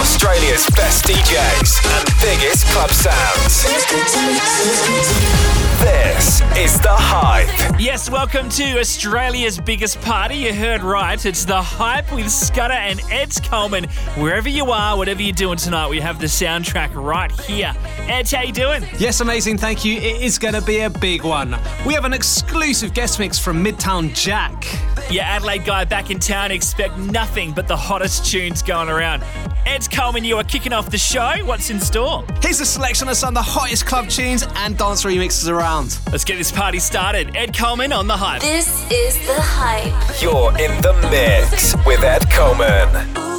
Home of Australia's best DJs and biggest club sounds. This is The Hype. Yes, welcome to Australia's biggest party. You heard right. It's the hype with Scudder and Ed Coleman. Wherever you are, whatever you're doing tonight, we have the soundtrack right here. Ed, how you doing? Yes, amazing. Thank you. It is going to be a big one. We have an exclusive guest mix from Midtown Jack. Yeah, Adelaide guy back in town. Expect nothing but the hottest tunes going around. Ed Coleman, you are kicking off the show. What's in store? Here's a selection of some of the hottest club tunes and dance remixes around. Let's get this party started. Ed Coleman on the hype. This is the hype. You're in the mix with Ed Coleman.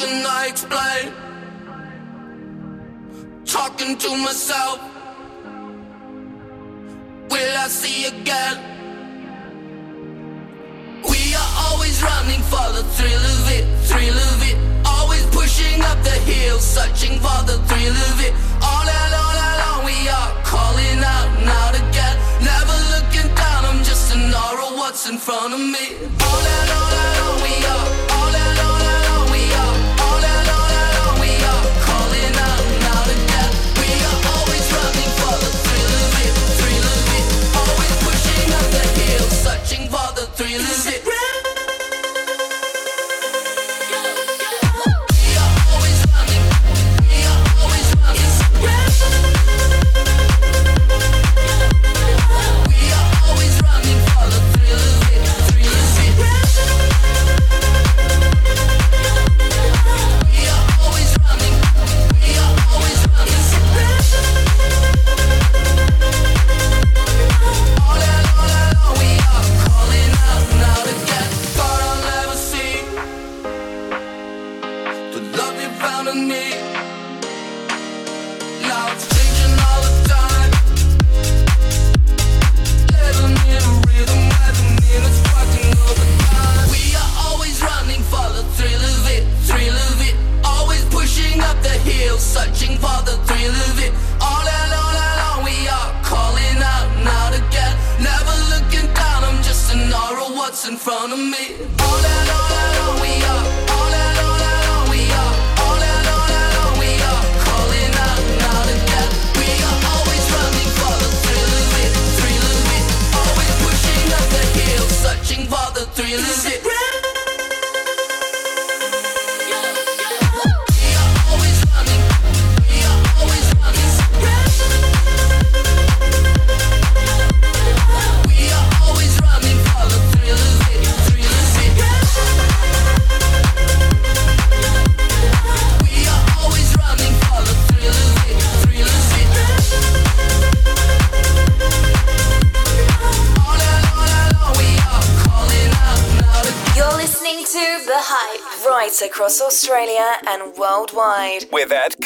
can I explain? Talking to myself. Will I see again? We are always running for the thrill of it, thrill of it. Always pushing up the hill, searching for the thrill of it. All and all along we are calling out, not again. Never looking down, I'm just an aura, what's in front of me. All and all along we are. you live it. worldwide. We're that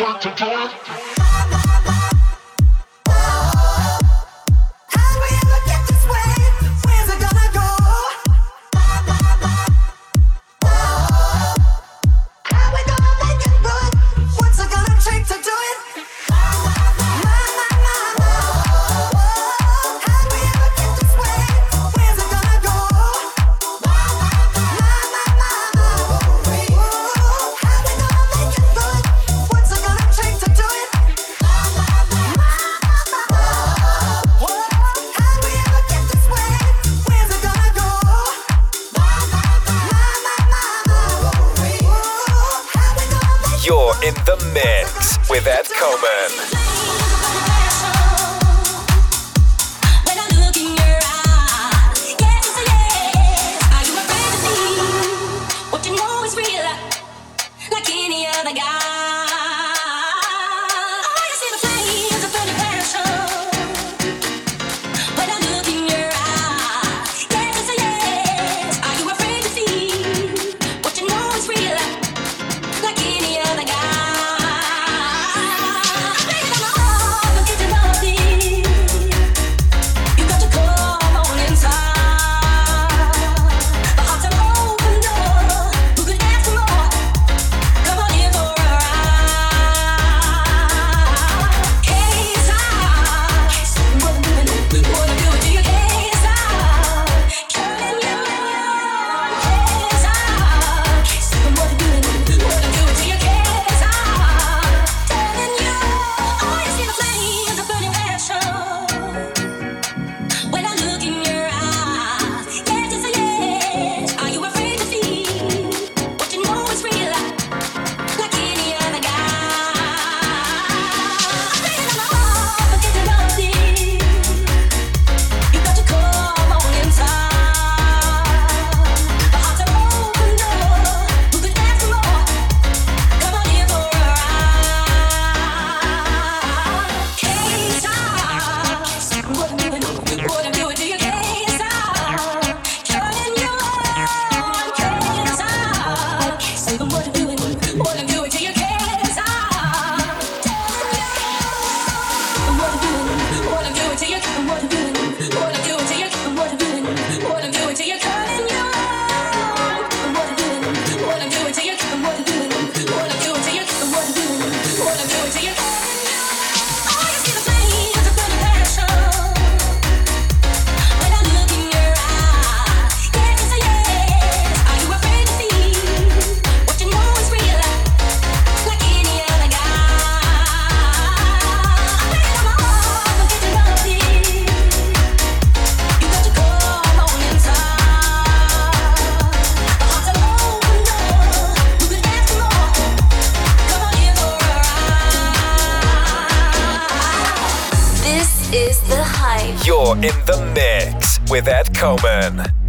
turn to join. with Ed Coleman.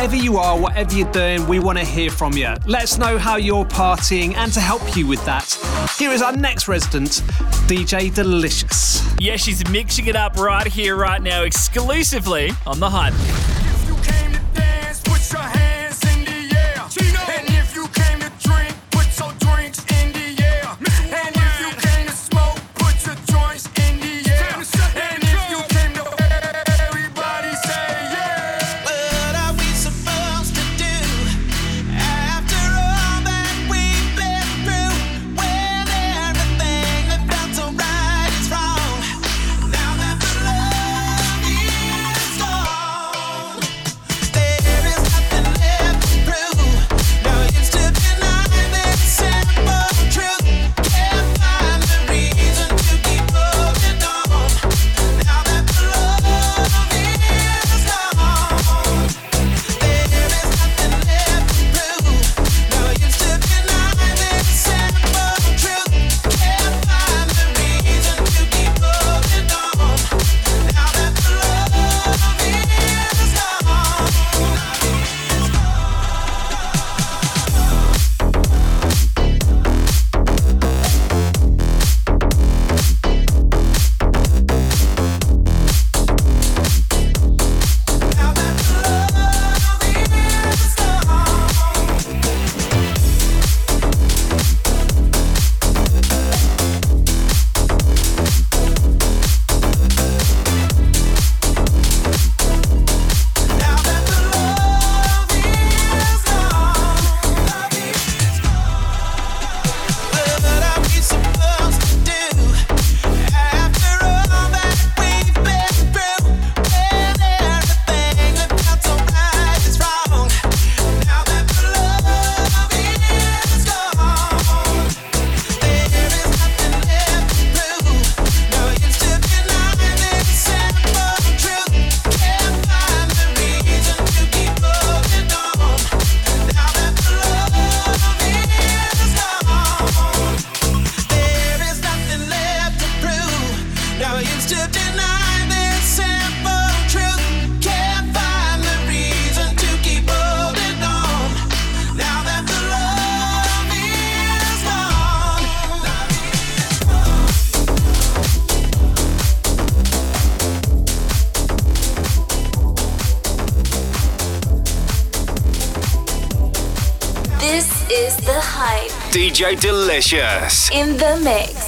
wherever you are, whatever you're doing, we want to hear from you. Let us know how you're partying and to help you with that. Here is our next resident, DJ Delicious. Yeah, she's mixing it up right here, right now, exclusively on The Hype. delicious. In the mix.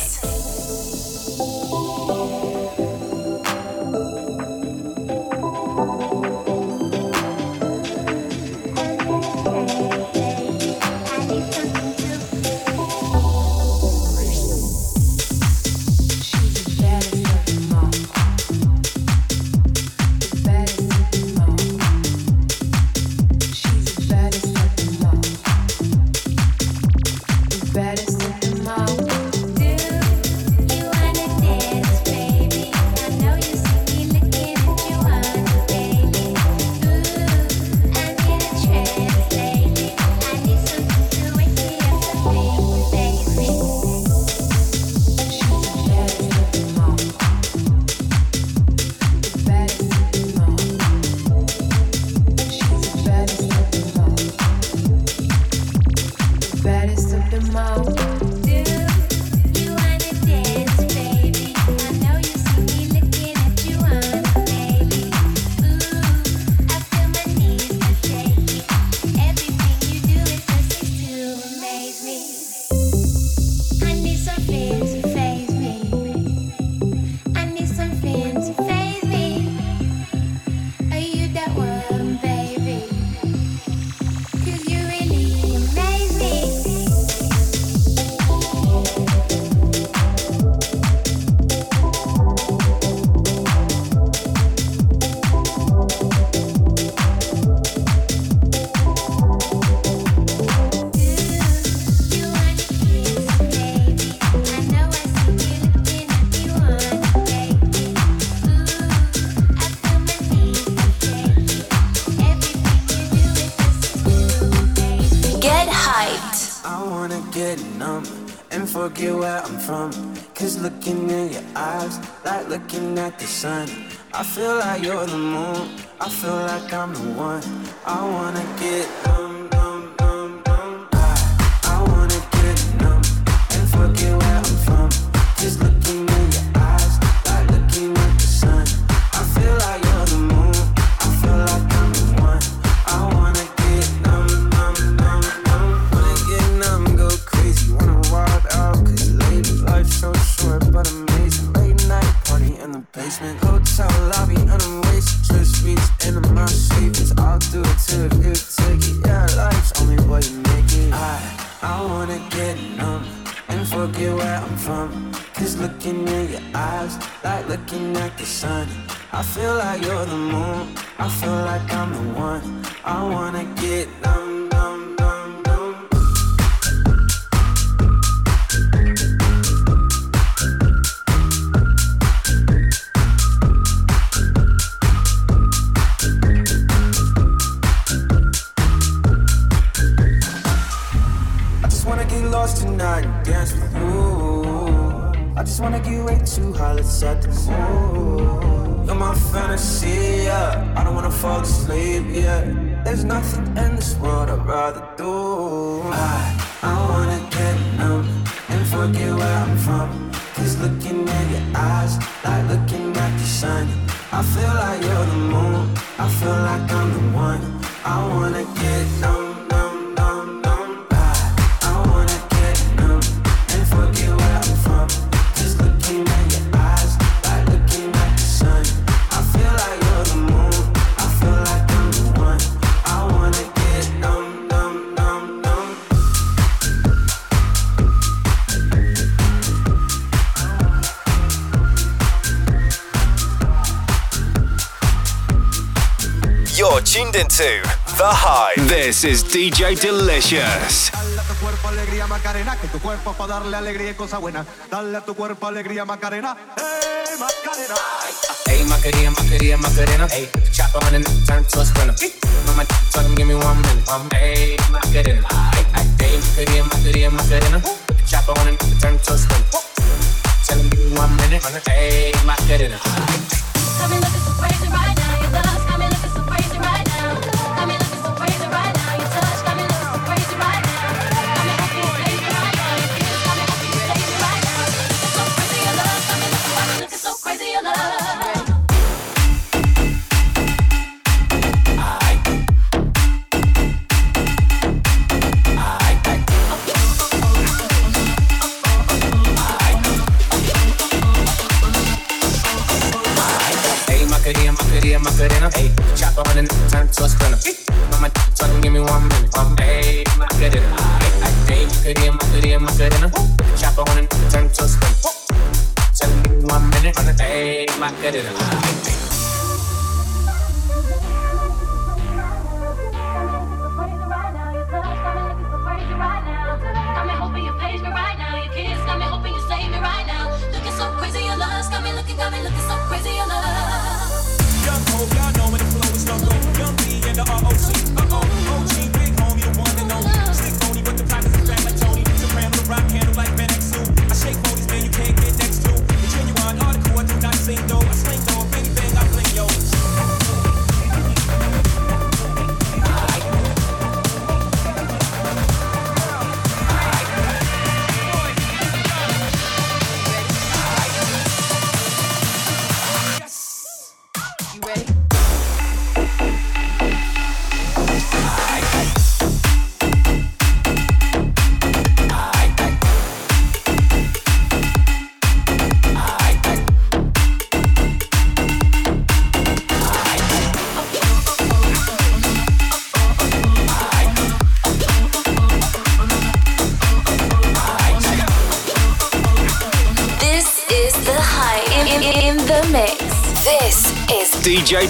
you where I'm from. Cause looking in your eyes, like looking at the sun. I feel like you're the moon. I feel like I'm the one. I wanna get them. to The Hype. This is DJ Delicious. Dale a tu cuerpo alegría Macarena, que tu cuerpo para darle alegría y cosa buena. Dale a tu cuerpo alegría Macarena. Hey Macarena. Hey Macarena, Macarena, Macarena. Hey, chop on and turn to a sprinter. Give me one minute. Um, hey Macarena. Hey, hey Macarena, Macarena, Macarena. Uh. Chop on and turn to a sprinter. Uh. Tell him give me one minute. Hey Macarena.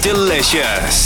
Delicious.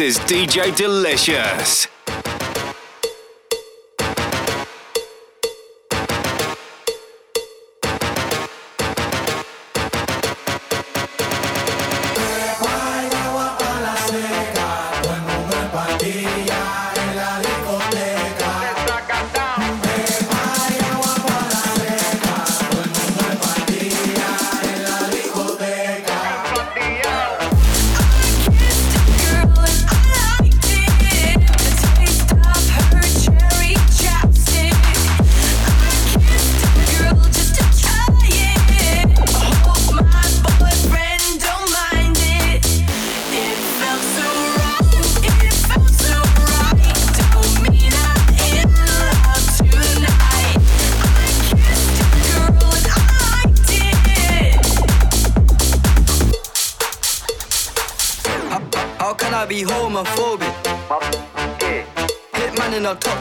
This is DJ Delicious.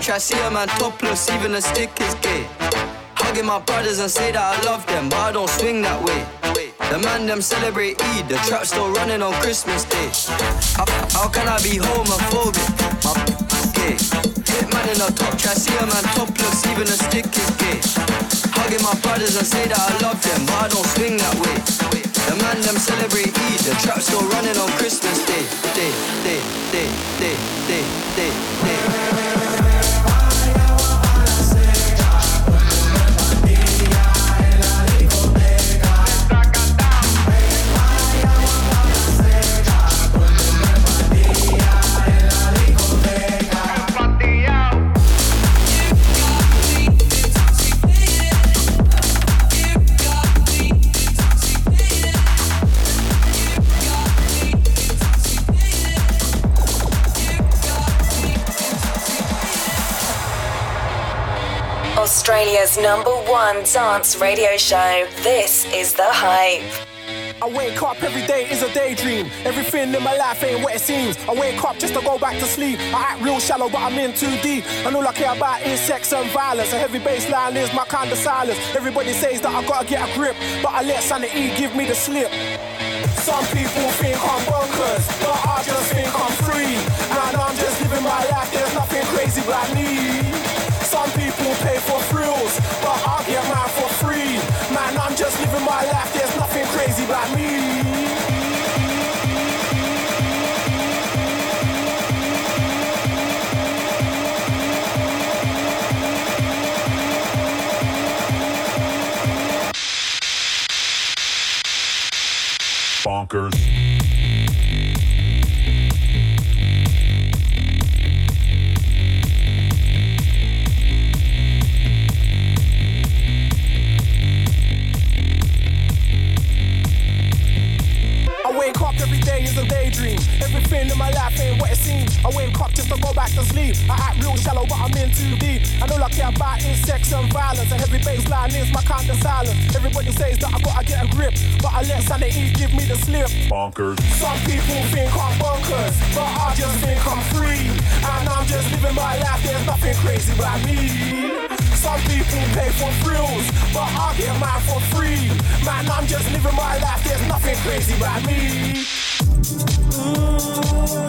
A see a man topless, even a stick is gay. Hugging my brothers and say that I love them, but I don't swing that way. The man them celebrate Eid, the trap still running on Christmas Day. How, how can I be homophobic? My gay. Hit man in a top try, see a man topless, even a stick is gay. Hugging my brothers and say that I love them, but I don't swing that way. The man them celebrate Eid, the trap still running on Christmas Day. Day, day, day, day, day, day, day. Number one dance radio show. This is The Hype. I wake up every day is a daydream. Everything in my life ain't what it seems. I wake up just to go back to sleep. I act real shallow, but I'm in too deep. And all I care about is sex and violence. A heavy bass line is my kind of silence. Everybody says that I gotta get a grip, but I let sanity give me the slip. Some people think I'm bonkers, but I just think I'm free. And I'm just living my life, there's nothing crazy about me. Some people pay for Bonkers. I wake up every day is a daydream. Everything in my life I wake up just to go back to sleep. I act real shallow, but I'm in too deep. And all I care about is sex and violence. A heavy bass line is my kind of silence. Everybody says that I gotta get a grip, but I let sanity give me the slip. Bonkers. Some people think I'm bonkers, but I just think I'm free. And I'm just living my life, there's nothing crazy about me. Some people pay for thrills, but I get mine for free. Man, I'm just living my life, there's nothing crazy about me. Mm,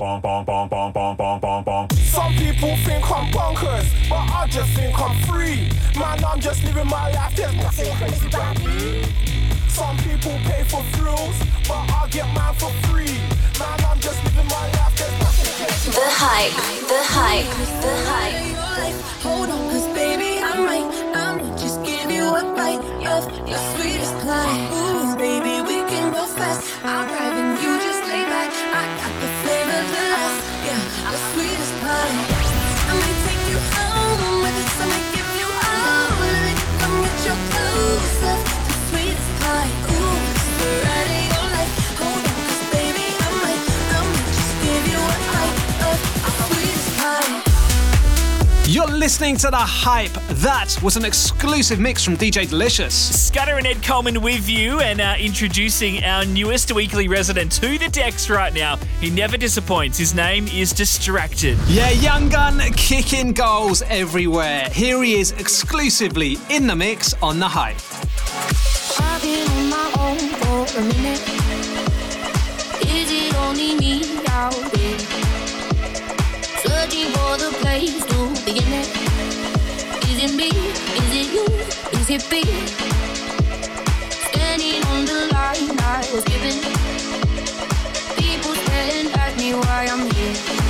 Some people think I'm bonkers, but I just think I'm free. Man, I'm just living my life. There's nothing crazy about me. Some people pay for thrills, but I get mine for free. Man, I'm just living my life. There's nothing crazy The Hype. The Hype. The Hype. Hold on, cause baby, I might, I might just give you a bite of your sweetest pie. Ooh, baby, we can go fast. I'll drive You're listening to The Hype. That was an exclusive mix from DJ Delicious. Scudder and Ed Coleman with you and uh, introducing our newest weekly resident to the decks right now. He never disappoints. His name is Distracted. Yeah, Young Gun kicking goals everywhere. Here he is exclusively in the mix on The Hype. I've been on my own for a minute. Is it only me out there? Searching for the place to Is it me? Is it you? Is it me? Standing on the line I was given. People me while I'm here.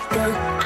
Firecracker,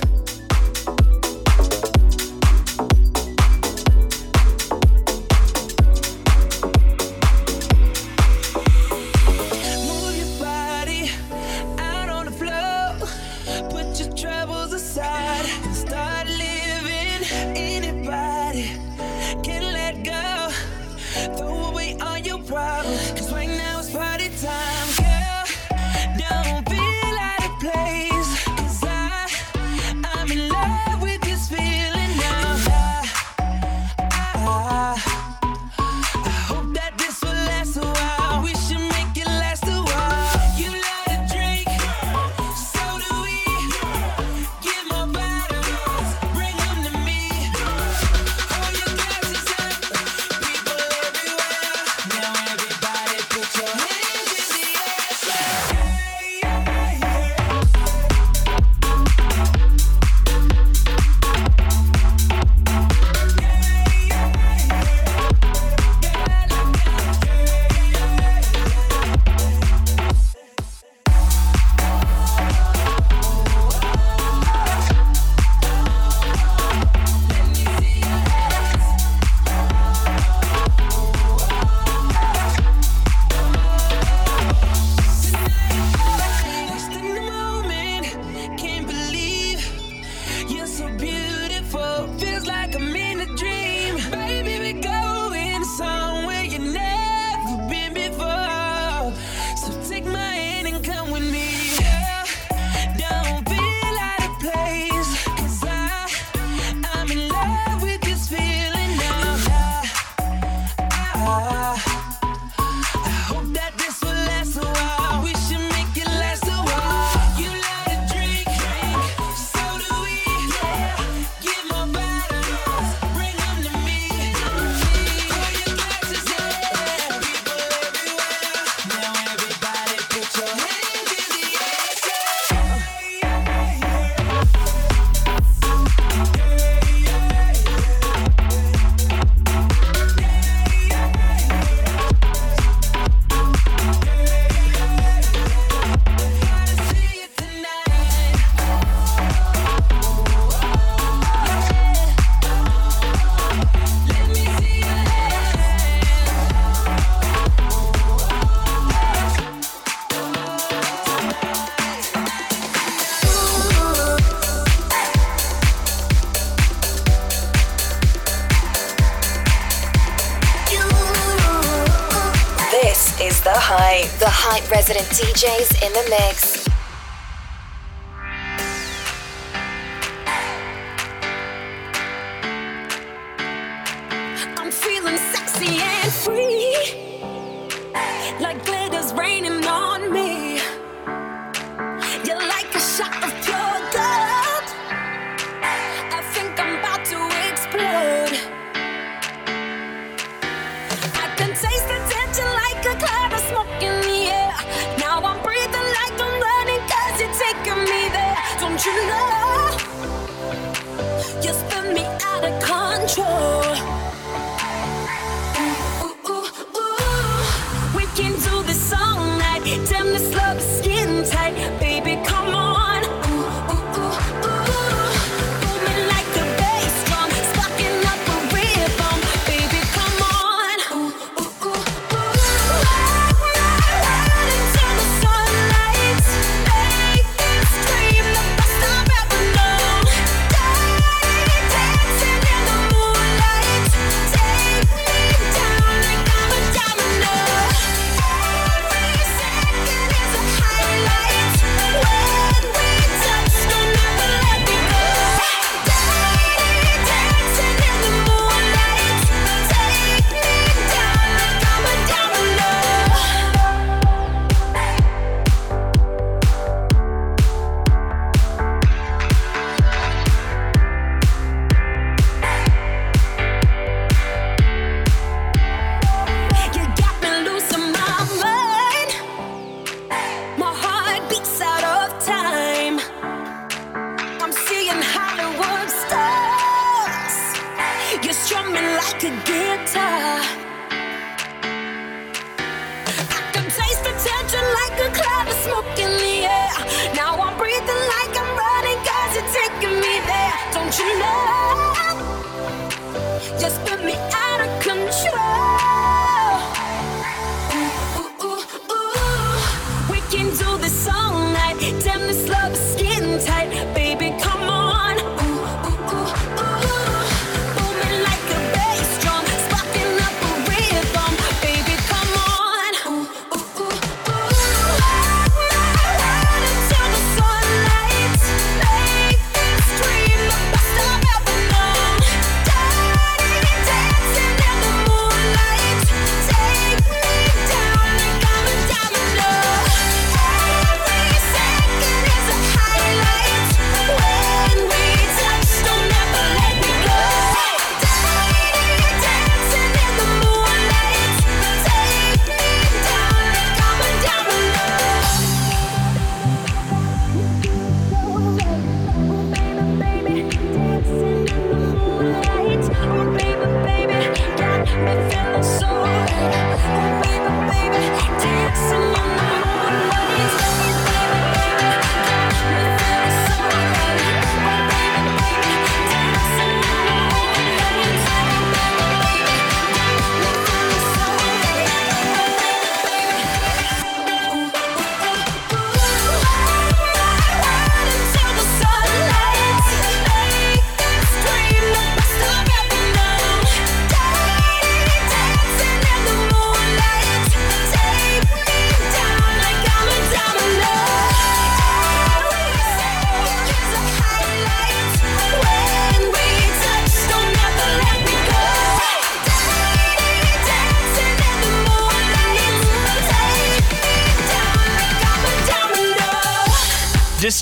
the mix.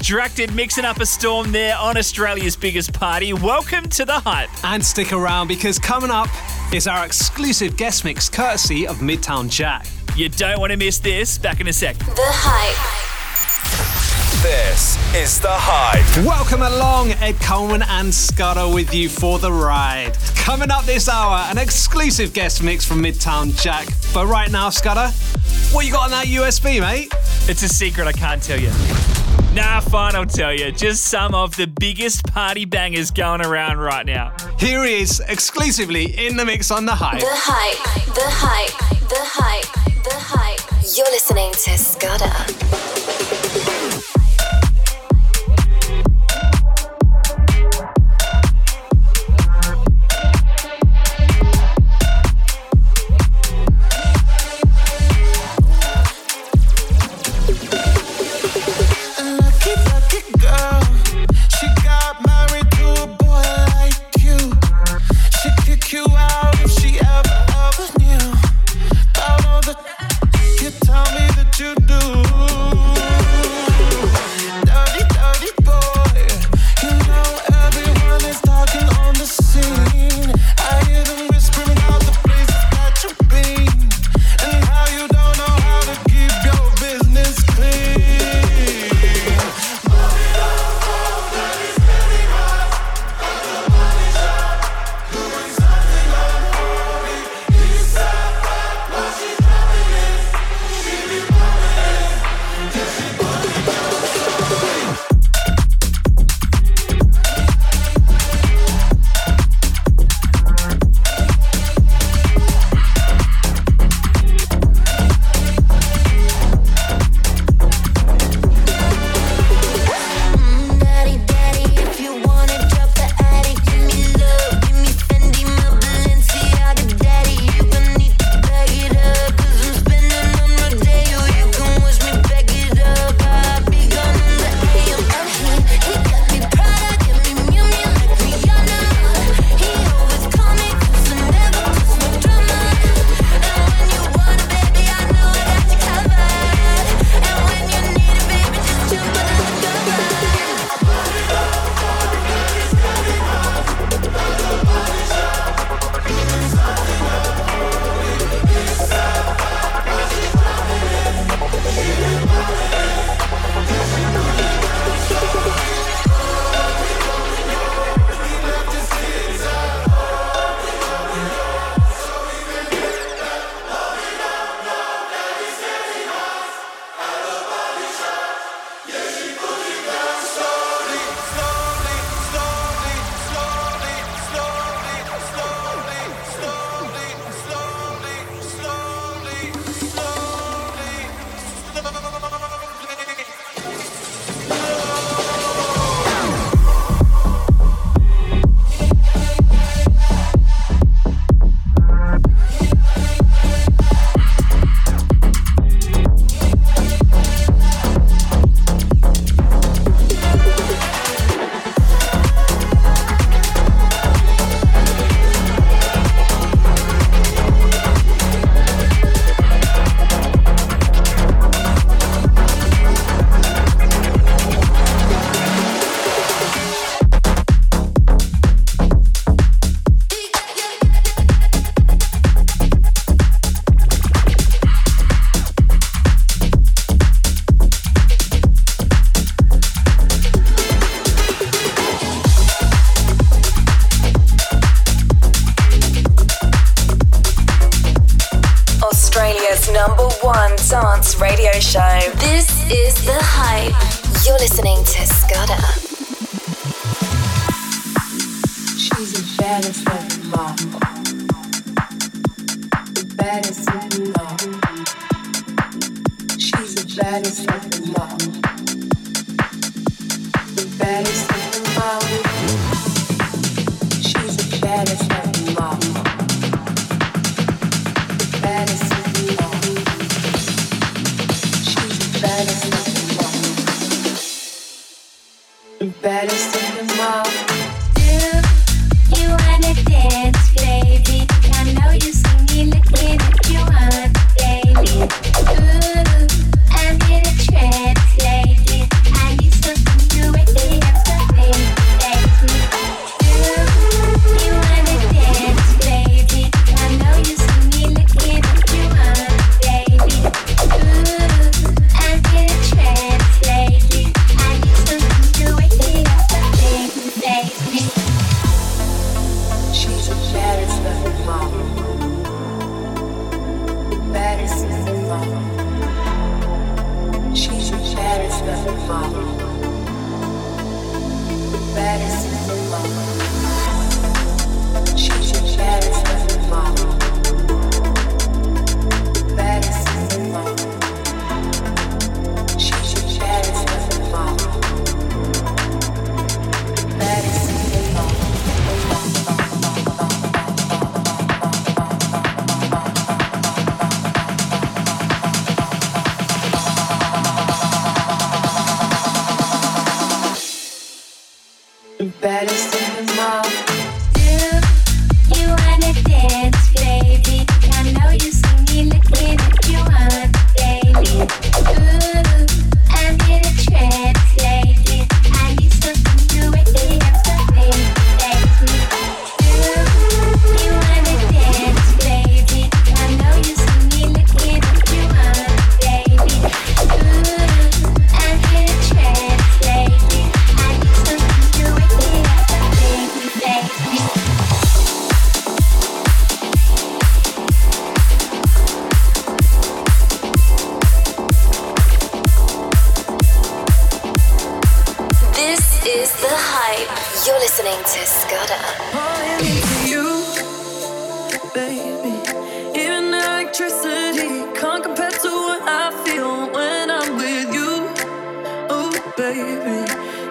Distracted, mixing up a storm there on Australia's biggest party. Welcome to the hype. And stick around because coming up is our exclusive guest mix courtesy of Midtown Jack. You don't want to miss this. Back in a sec. The hype. This is the hype. Welcome along, Ed Coleman and Scudder with you for the ride. Coming up this hour, an exclusive guest mix from Midtown Jack. But right now, Scudder, what you got on that USB, mate? It's a secret I can't tell you. Nah, fine, I'll tell you. Just some of the biggest party bangers going around right now. Here he is, exclusively in the mix on the hype. The hype. The hype. The hype. The hype. You're listening to Scudder.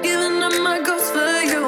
Baby. up my ghost for you.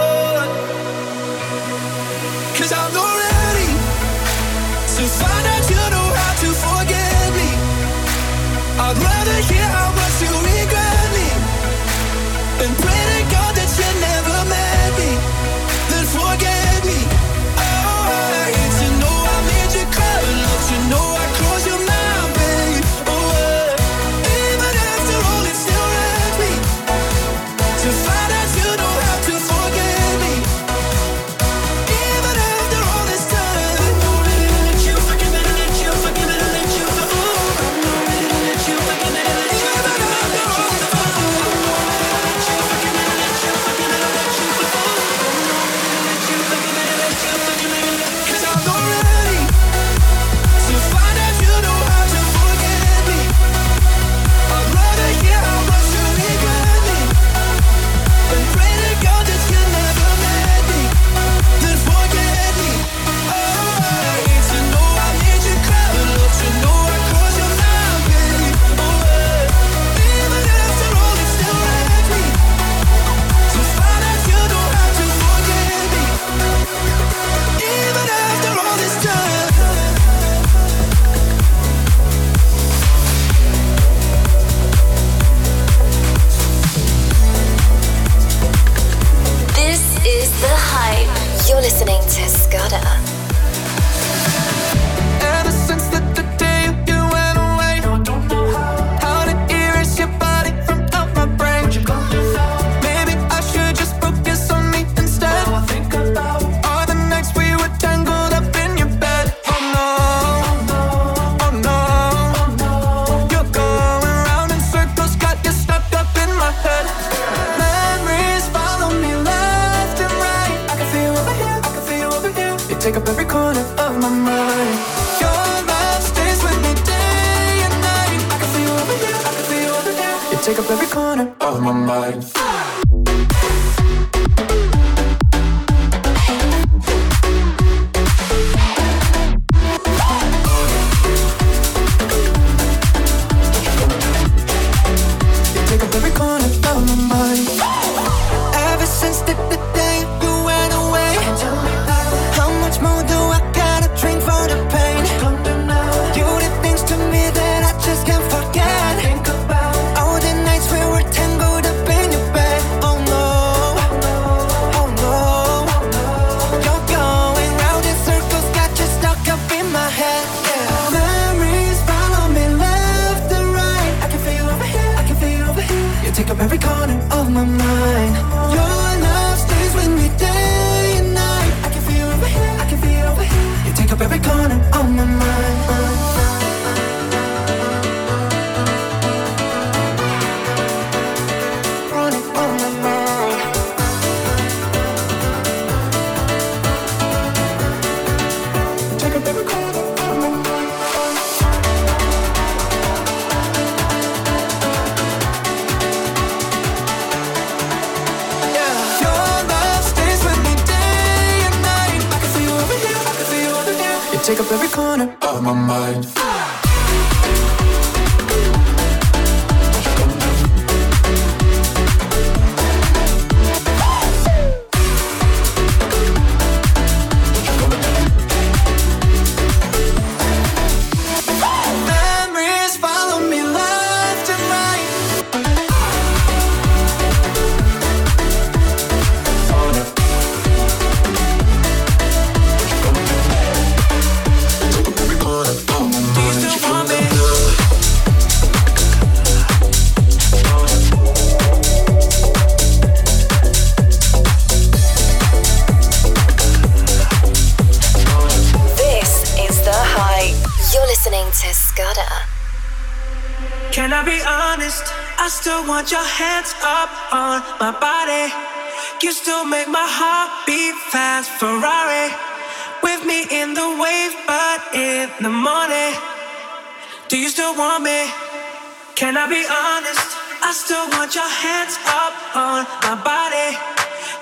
my body.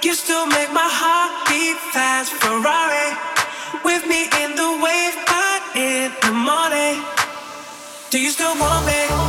You still make my heart beat fast, Ferrari. With me in the wave, but in the morning. Do you still want me?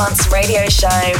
one dance radio show.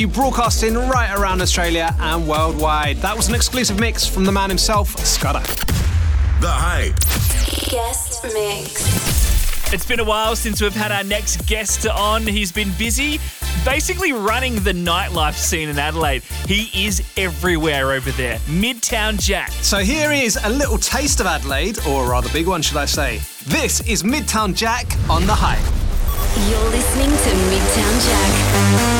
you broadcasting right around Australia and worldwide. That was an exclusive mix from the man himself, Scudder. The Hype. Guest Mix. It's been a while since we've had our next guest on. He's been busy basically running the nightlife scene in Adelaide. He is everywhere over there. Midtown Jack. So here is a little taste of Adelaide, or a rather big one, should I say. This is Midtown Jack on the hype. You're listening to Midtown Jack.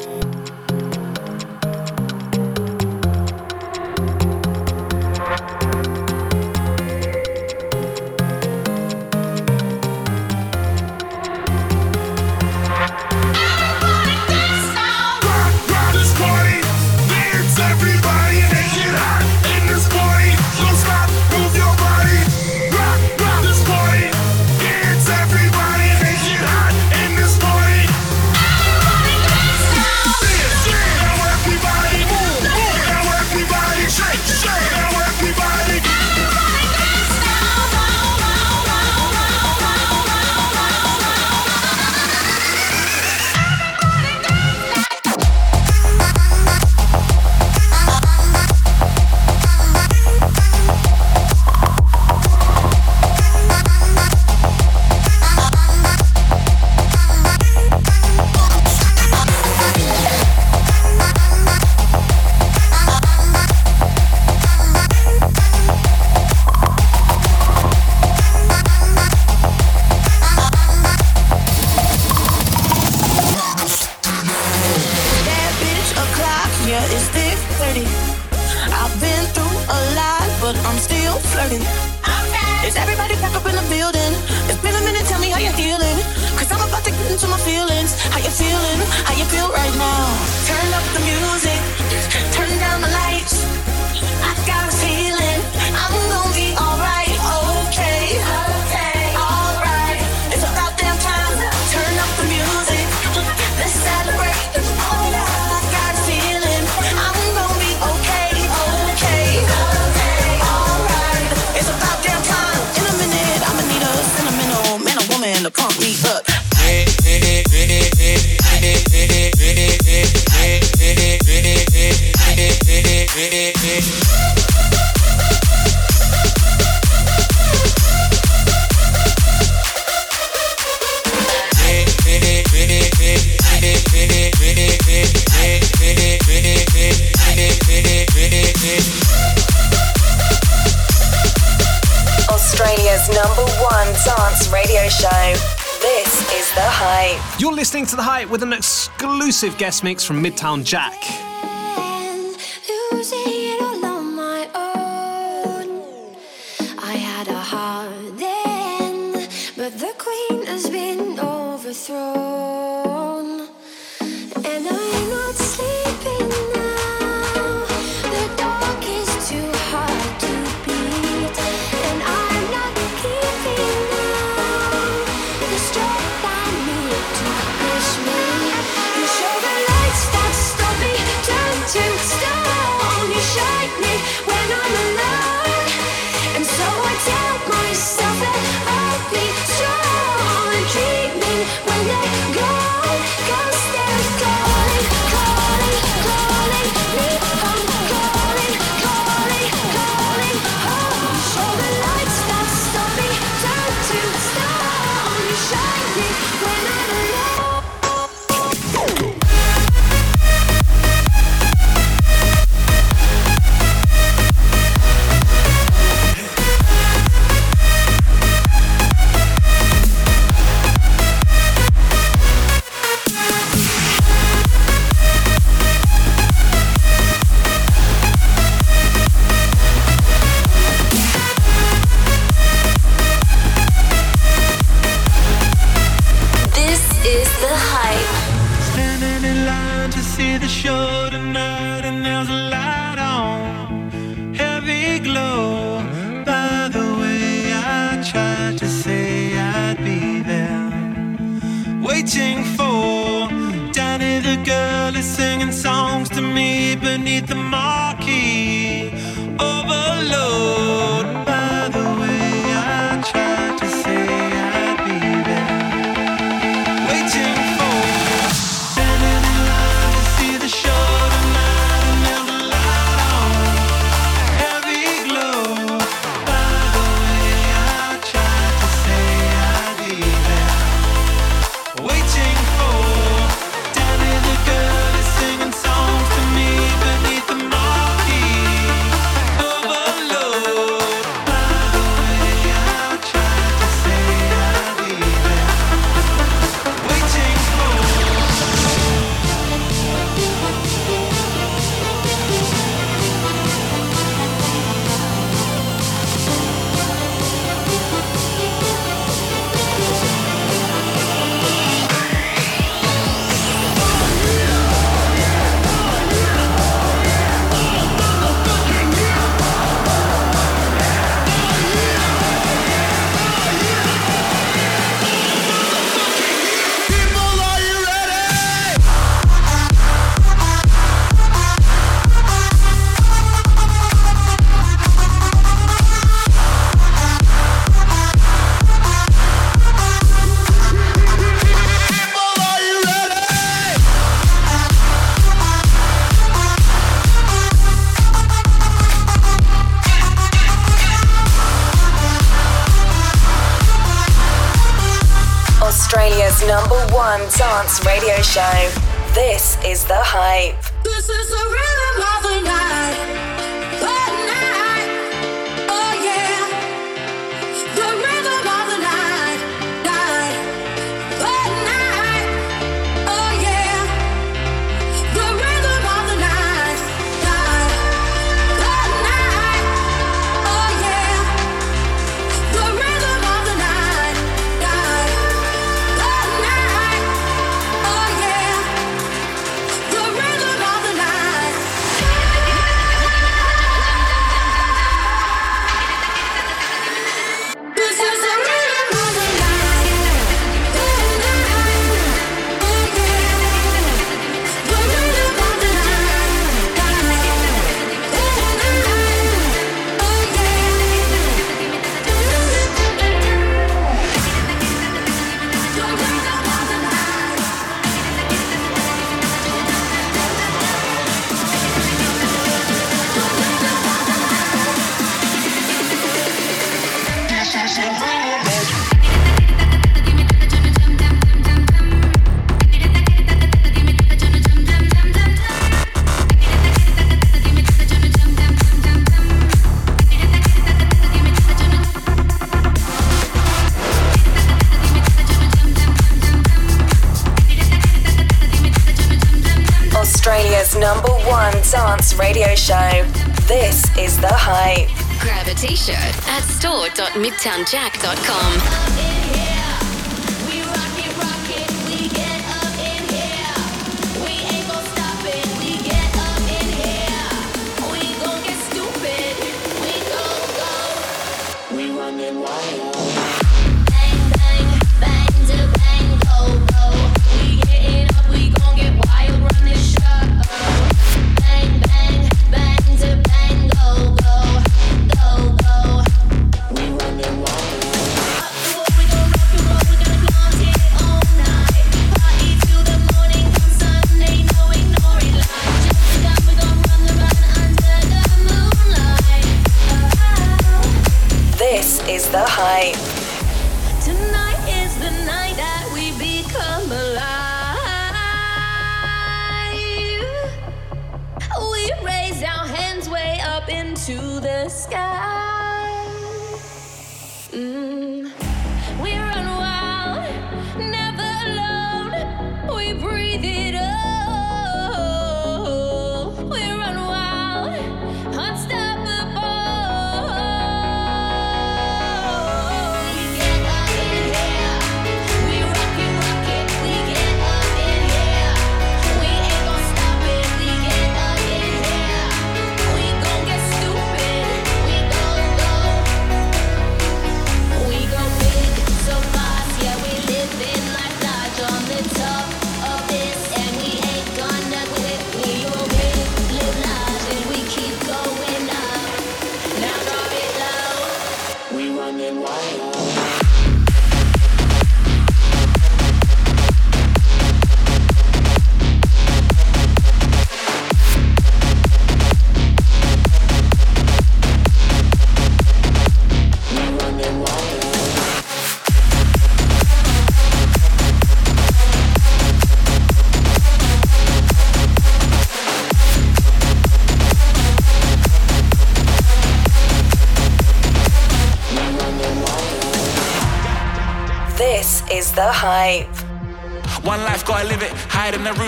Exclusive guest mix from Midtown Jack. Show. This is The Hype. Grab a t shirt at store.midtownjack.com.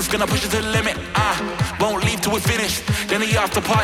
gonna push it to the limit. I won't leave till we finish. Then he off to party.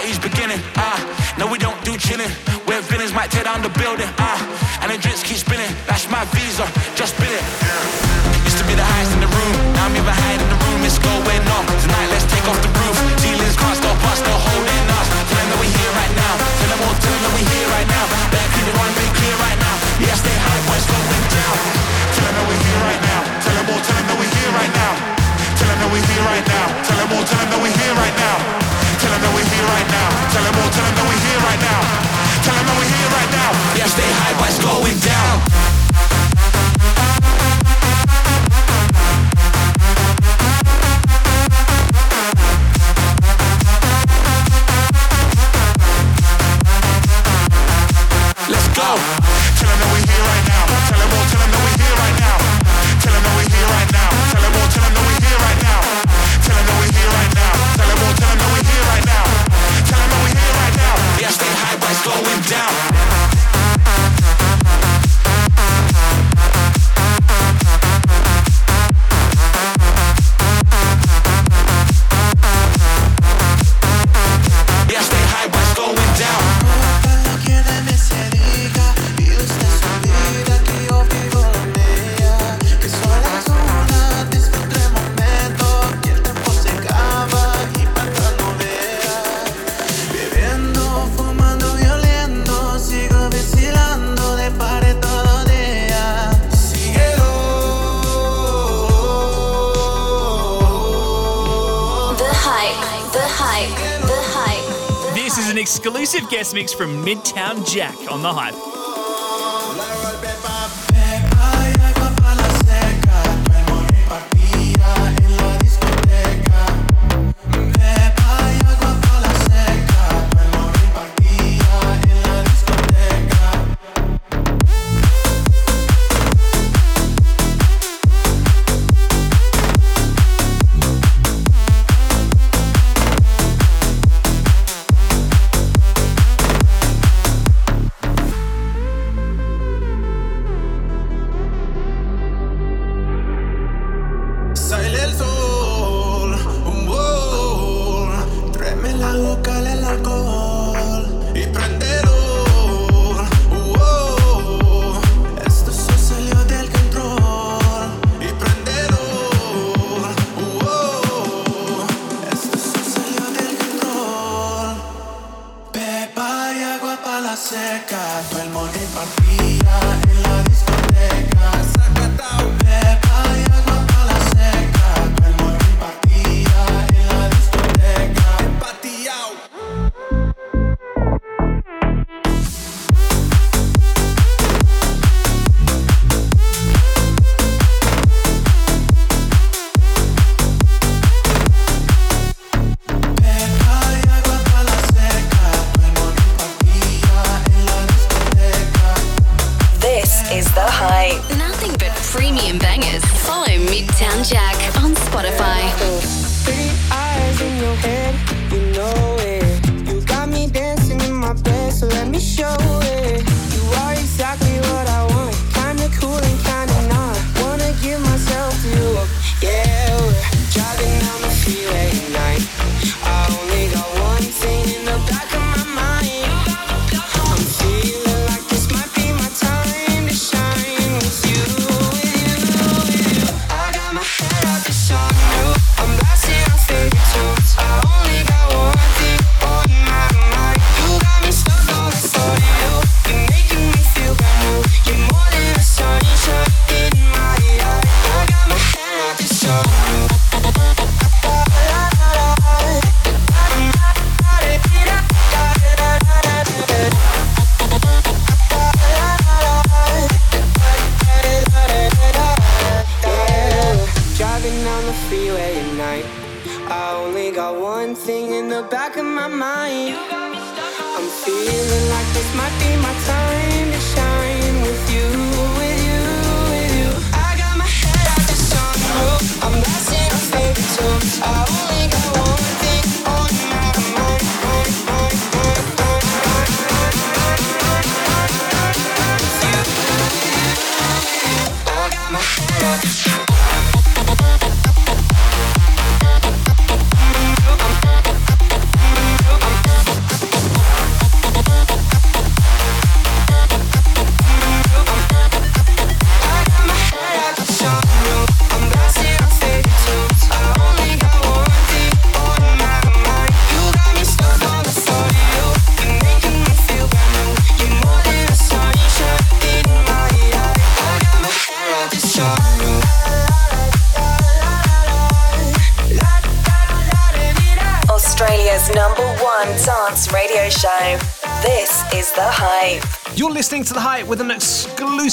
guest mix from Midtown Jack on The Hype.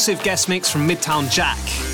Exclusive guest mix from Midtown Jack.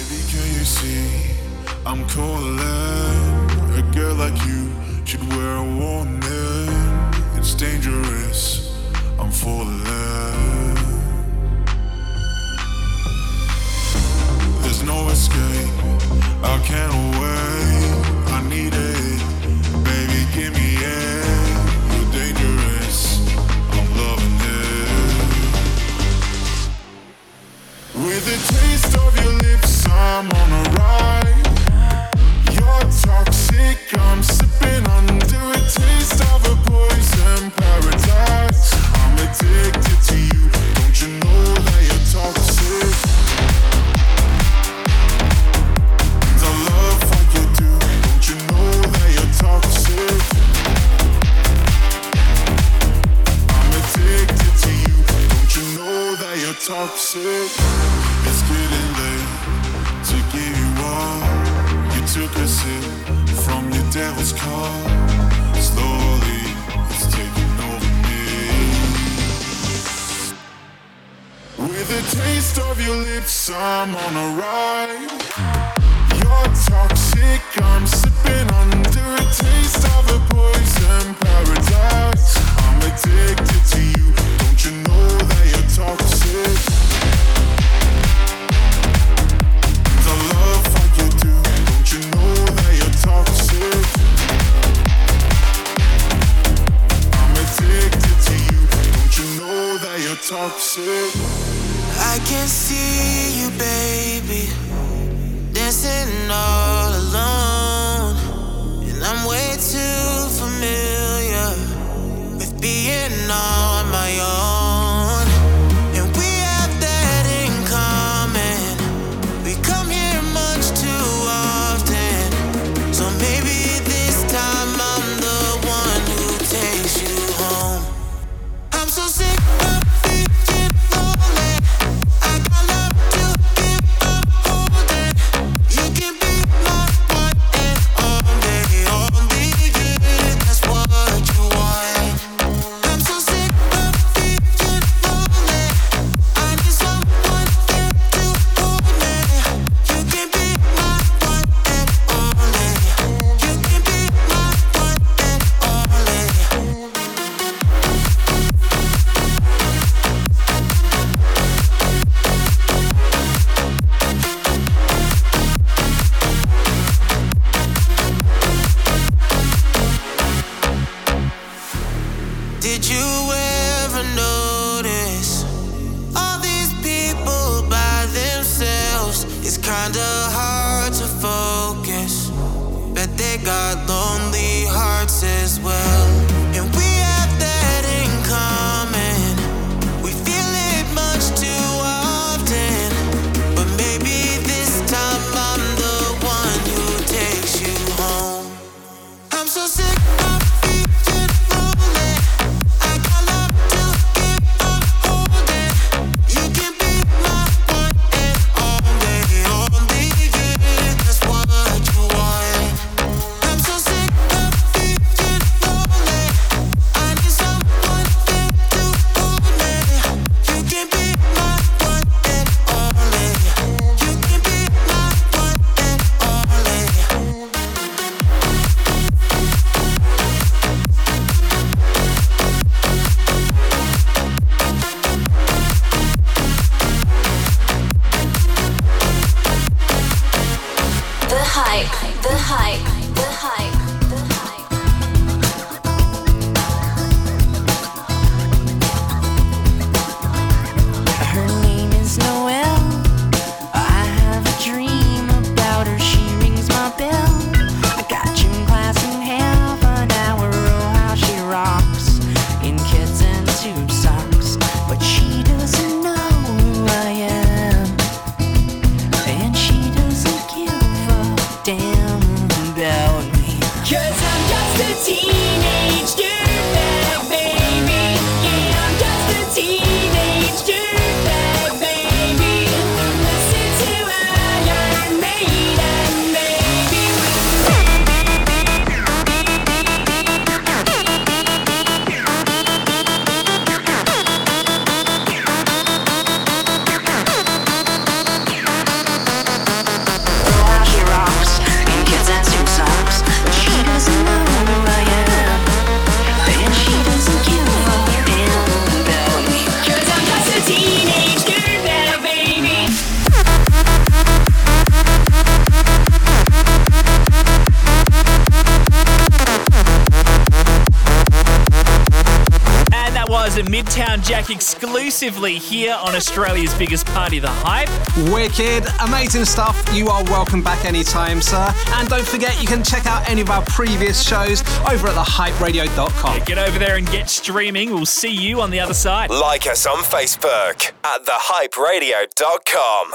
Jack exclusively here on Australia's biggest party, The Hype. Wicked, amazing stuff. You are welcome back anytime, sir. And don't forget, you can check out any of our previous shows over at thehyperadio.com. Yeah, get over there and get streaming. We'll see you on the other side. Like us on Facebook at thehyperadio.com.